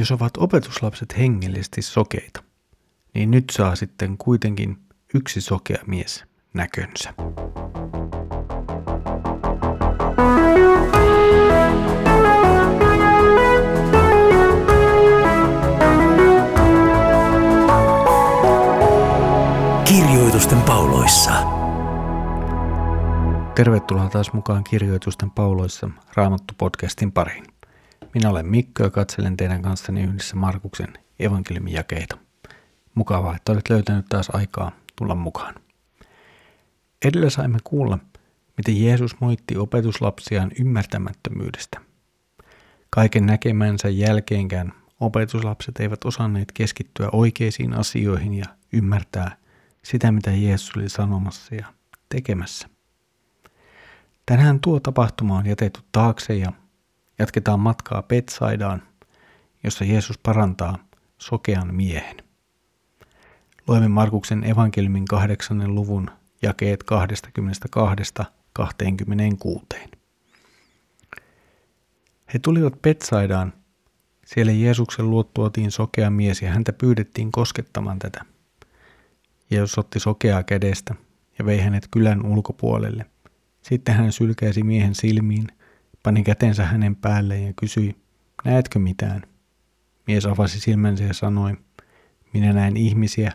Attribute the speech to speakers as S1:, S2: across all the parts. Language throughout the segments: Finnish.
S1: Jos ovat opetuslapset hengellisesti sokeita, niin nyt saa sitten kuitenkin yksi sokea mies näkönsä.
S2: Kirjoitusten pauloissa.
S1: Tervetuloa taas mukaan Kirjoitusten pauloissa Raamattu-podcastin pariin. Minä olen Mikko ja katselen teidän kanssani yhdessä Markuksen evankeliumin jakeita. Mukavaa, että olet löytänyt taas aikaa tulla mukaan. Edellä saimme kuulla, miten Jeesus moitti opetuslapsiaan ymmärtämättömyydestä. Kaiken näkemänsä jälkeenkään opetuslapset eivät osanneet keskittyä oikeisiin asioihin ja ymmärtää sitä, mitä Jeesus oli sanomassa ja tekemässä. Tänään tuo tapahtuma on jätetty taakse ja jatketaan matkaa Petsaidaan, jossa Jeesus parantaa sokean miehen. Luemme Markuksen evankeliumin kahdeksannen luvun jakeet 22-26. He tulivat Petsaidaan. Siellä Jeesuksen luo tuotiin sokea mies ja häntä pyydettiin koskettamaan tätä. Jeesus otti sokeaa kädestä ja vei hänet kylän ulkopuolelle. Sitten hän sylkäisi miehen silmiin, pani kätensä hänen päälleen ja kysyi, näetkö mitään? Mies avasi silmänsä ja sanoi, minä näen ihmisiä,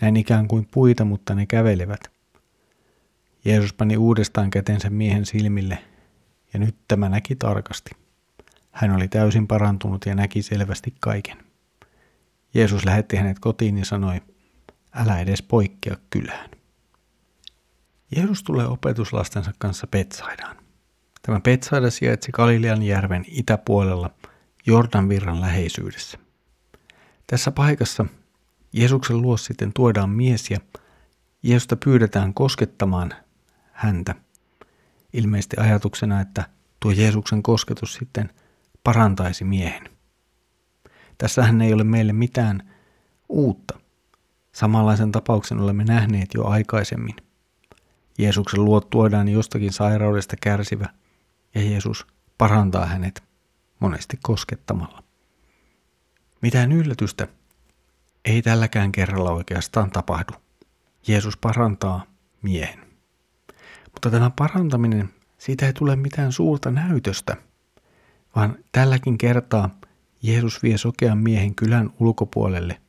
S1: näin ikään kuin puita, mutta ne kävelevät. Jeesus pani uudestaan kätensä miehen silmille, ja nyt tämä näki tarkasti. Hän oli täysin parantunut ja näki selvästi kaiken. Jeesus lähetti hänet kotiin ja sanoi, älä edes poikkea kylään. Jeesus tulee opetuslastensa kanssa Petsaidaan. Tämä Petsaida sijaitsi Galilean järven itäpuolella Jordan virran läheisyydessä. Tässä paikassa Jeesuksen luo sitten tuodaan mies ja Jeesusta pyydetään koskettamaan häntä. Ilmeisesti ajatuksena, että tuo Jeesuksen kosketus sitten parantaisi miehen. Tässähän ei ole meille mitään uutta. Samanlaisen tapauksen olemme nähneet jo aikaisemmin. Jeesuksen luo tuodaan jostakin sairaudesta kärsivä ja Jeesus parantaa hänet monesti koskettamalla. Mitään yllätystä ei tälläkään kerralla oikeastaan tapahdu. Jeesus parantaa miehen. Mutta tämä parantaminen, siitä ei tule mitään suurta näytöstä, vaan tälläkin kertaa Jeesus vie sokean miehen kylän ulkopuolelle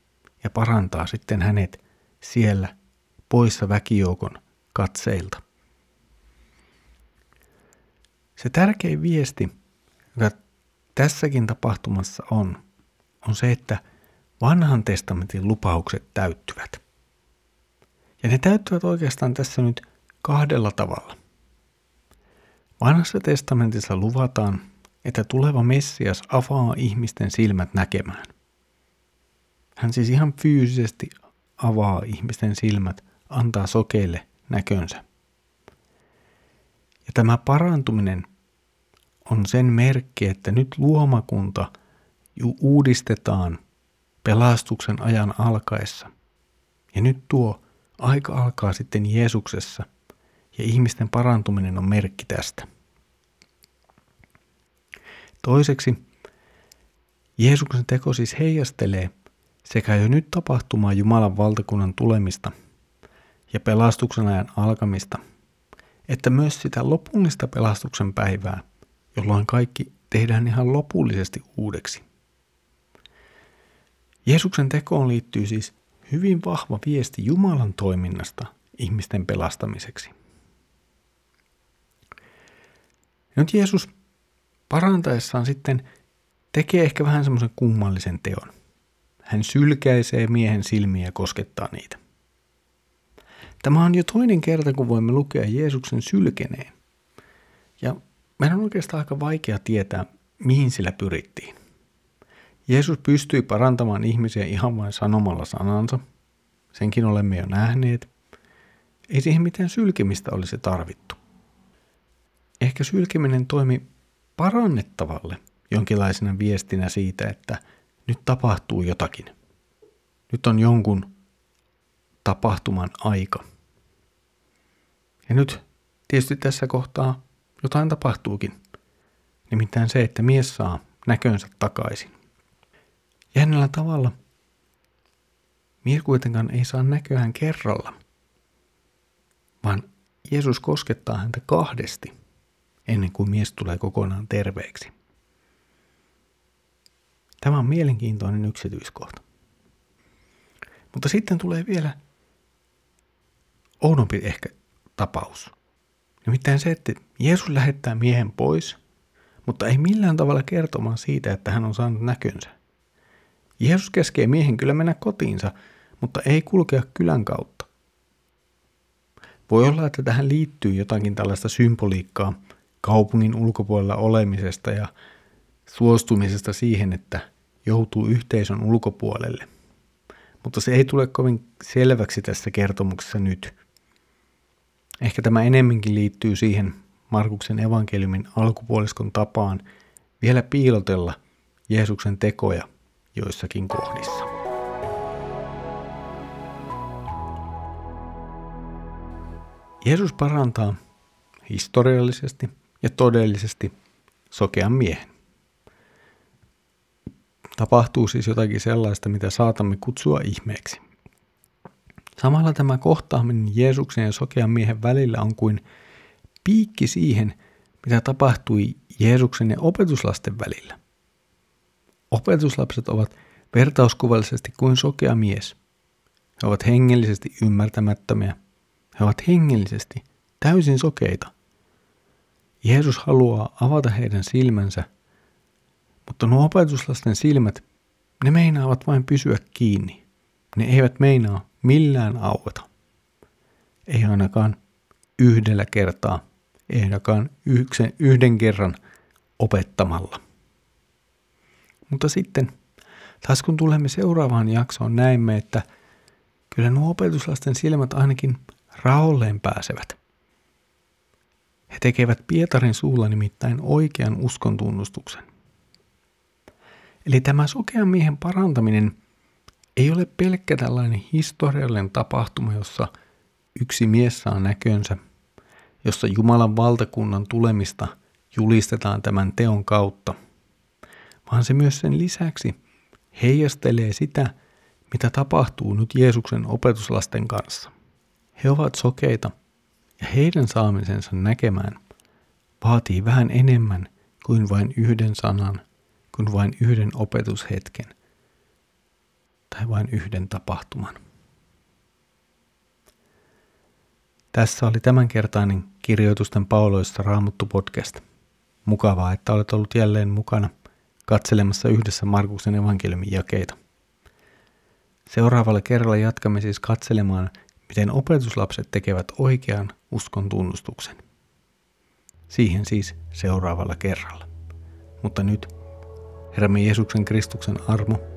S1: ja parantaa sitten hänet siellä poissa väkijoukon katseilta. Se tärkein viesti, joka tässäkin tapahtumassa on, on se, että vanhan testamentin lupaukset täyttyvät. Ja ne täyttyvät oikeastaan tässä nyt kahdella tavalla. Vanhassa testamentissa luvataan, että tuleva Messias avaa ihmisten silmät näkemään. Hän siis ihan fyysisesti avaa ihmisten silmät, antaa sokeille näkönsä. Ja tämä parantuminen on sen merkki, että nyt luomakunta uudistetaan pelastuksen ajan alkaessa. Ja nyt tuo aika alkaa sitten Jeesuksessa ja ihmisten parantuminen on merkki tästä. Toiseksi, Jeesuksen teko siis heijastelee sekä jo nyt tapahtumaa Jumalan valtakunnan tulemista ja pelastuksen ajan alkamista, että myös sitä lopullista pelastuksen päivää, jolloin kaikki tehdään ihan lopullisesti uudeksi. Jeesuksen tekoon liittyy siis hyvin vahva viesti Jumalan toiminnasta ihmisten pelastamiseksi. Nyt Jeesus parantaessaan sitten tekee ehkä vähän semmoisen kummallisen teon. Hän sylkäisee miehen silmiä ja koskettaa niitä. Tämä on jo toinen kerta, kun voimme lukea Jeesuksen sylkeneen. Ja meidän on oikeastaan aika vaikea tietää, mihin sillä pyrittiin. Jeesus pystyi parantamaan ihmisiä ihan vain sanomalla sanansa. Senkin olemme jo nähneet. Ei siihen mitään sylkemistä olisi tarvittu. Ehkä sylkeminen toimi parannettavalle jonkinlaisena viestinä siitä, että nyt tapahtuu jotakin. Nyt on jonkun tapahtuman aika. Ja nyt tietysti tässä kohtaa jotain tapahtuukin. Nimittäin se, että mies saa näkönsä takaisin. Jännällä tavalla mies kuitenkaan ei saa näköään kerralla, vaan Jeesus koskettaa häntä kahdesti ennen kuin mies tulee kokonaan terveeksi. Tämä on mielenkiintoinen yksityiskohta. Mutta sitten tulee vielä oudompi ehkä tapaus. Nimittäin se, että Jeesus lähettää miehen pois, mutta ei millään tavalla kertomaan siitä, että hän on saanut näkönsä. Jeesus keskee miehen kyllä mennä kotiinsa, mutta ei kulkea kylän kautta. Voi olla, että tähän liittyy jotakin tällaista symboliikkaa kaupungin ulkopuolella olemisesta ja suostumisesta siihen, että joutuu yhteisön ulkopuolelle. Mutta se ei tule kovin selväksi tässä kertomuksessa nyt. Ehkä tämä enemminkin liittyy siihen Markuksen evankeliumin alkupuoliskon tapaan vielä piilotella Jeesuksen tekoja joissakin kohdissa. Jeesus parantaa historiallisesti ja todellisesti sokean miehen. Tapahtuu siis jotakin sellaista, mitä saatamme kutsua ihmeeksi. Samalla tämä kohtaaminen Jeesuksen ja sokean miehen välillä on kuin piikki siihen, mitä tapahtui Jeesuksen ja opetuslasten välillä. Opetuslapset ovat vertauskuvallisesti kuin sokea mies. He ovat hengellisesti ymmärtämättömiä. He ovat hengellisesti täysin sokeita. Jeesus haluaa avata heidän silmänsä, mutta nuo opetuslasten silmät, ne meinaavat vain pysyä kiinni. Ne eivät meinaa millään aueta. Ei ainakaan yhdellä kertaa, ei ainakaan yhden kerran opettamalla. Mutta sitten, taas kun tulemme seuraavaan jaksoon, näemme, että kyllä nuo opetuslasten silmät ainakin raolleen pääsevät. He tekevät Pietarin suulla nimittäin oikean uskon tunnustuksen. Eli tämä sokean miehen parantaminen ei ole pelkkä tällainen historiallinen tapahtuma, jossa yksi mies saa näkönsä, jossa Jumalan valtakunnan tulemista julistetaan tämän teon kautta, vaan se myös sen lisäksi heijastelee sitä, mitä tapahtuu nyt Jeesuksen opetuslasten kanssa. He ovat sokeita ja heidän saamisensa näkemään vaatii vähän enemmän kuin vain yhden sanan, kuin vain yhden opetushetken tai vain yhden tapahtuman. Tässä oli tämänkertainen kirjoitusten pauloissa Raamuttu podcast. Mukavaa, että olet ollut jälleen mukana katselemassa yhdessä Markuksen evankeliumin jakeita. Seuraavalla kerralla jatkamme siis katselemaan, miten opetuslapset tekevät oikean uskon tunnustuksen. Siihen siis seuraavalla kerralla. Mutta nyt Herramme Jeesuksen Kristuksen armo,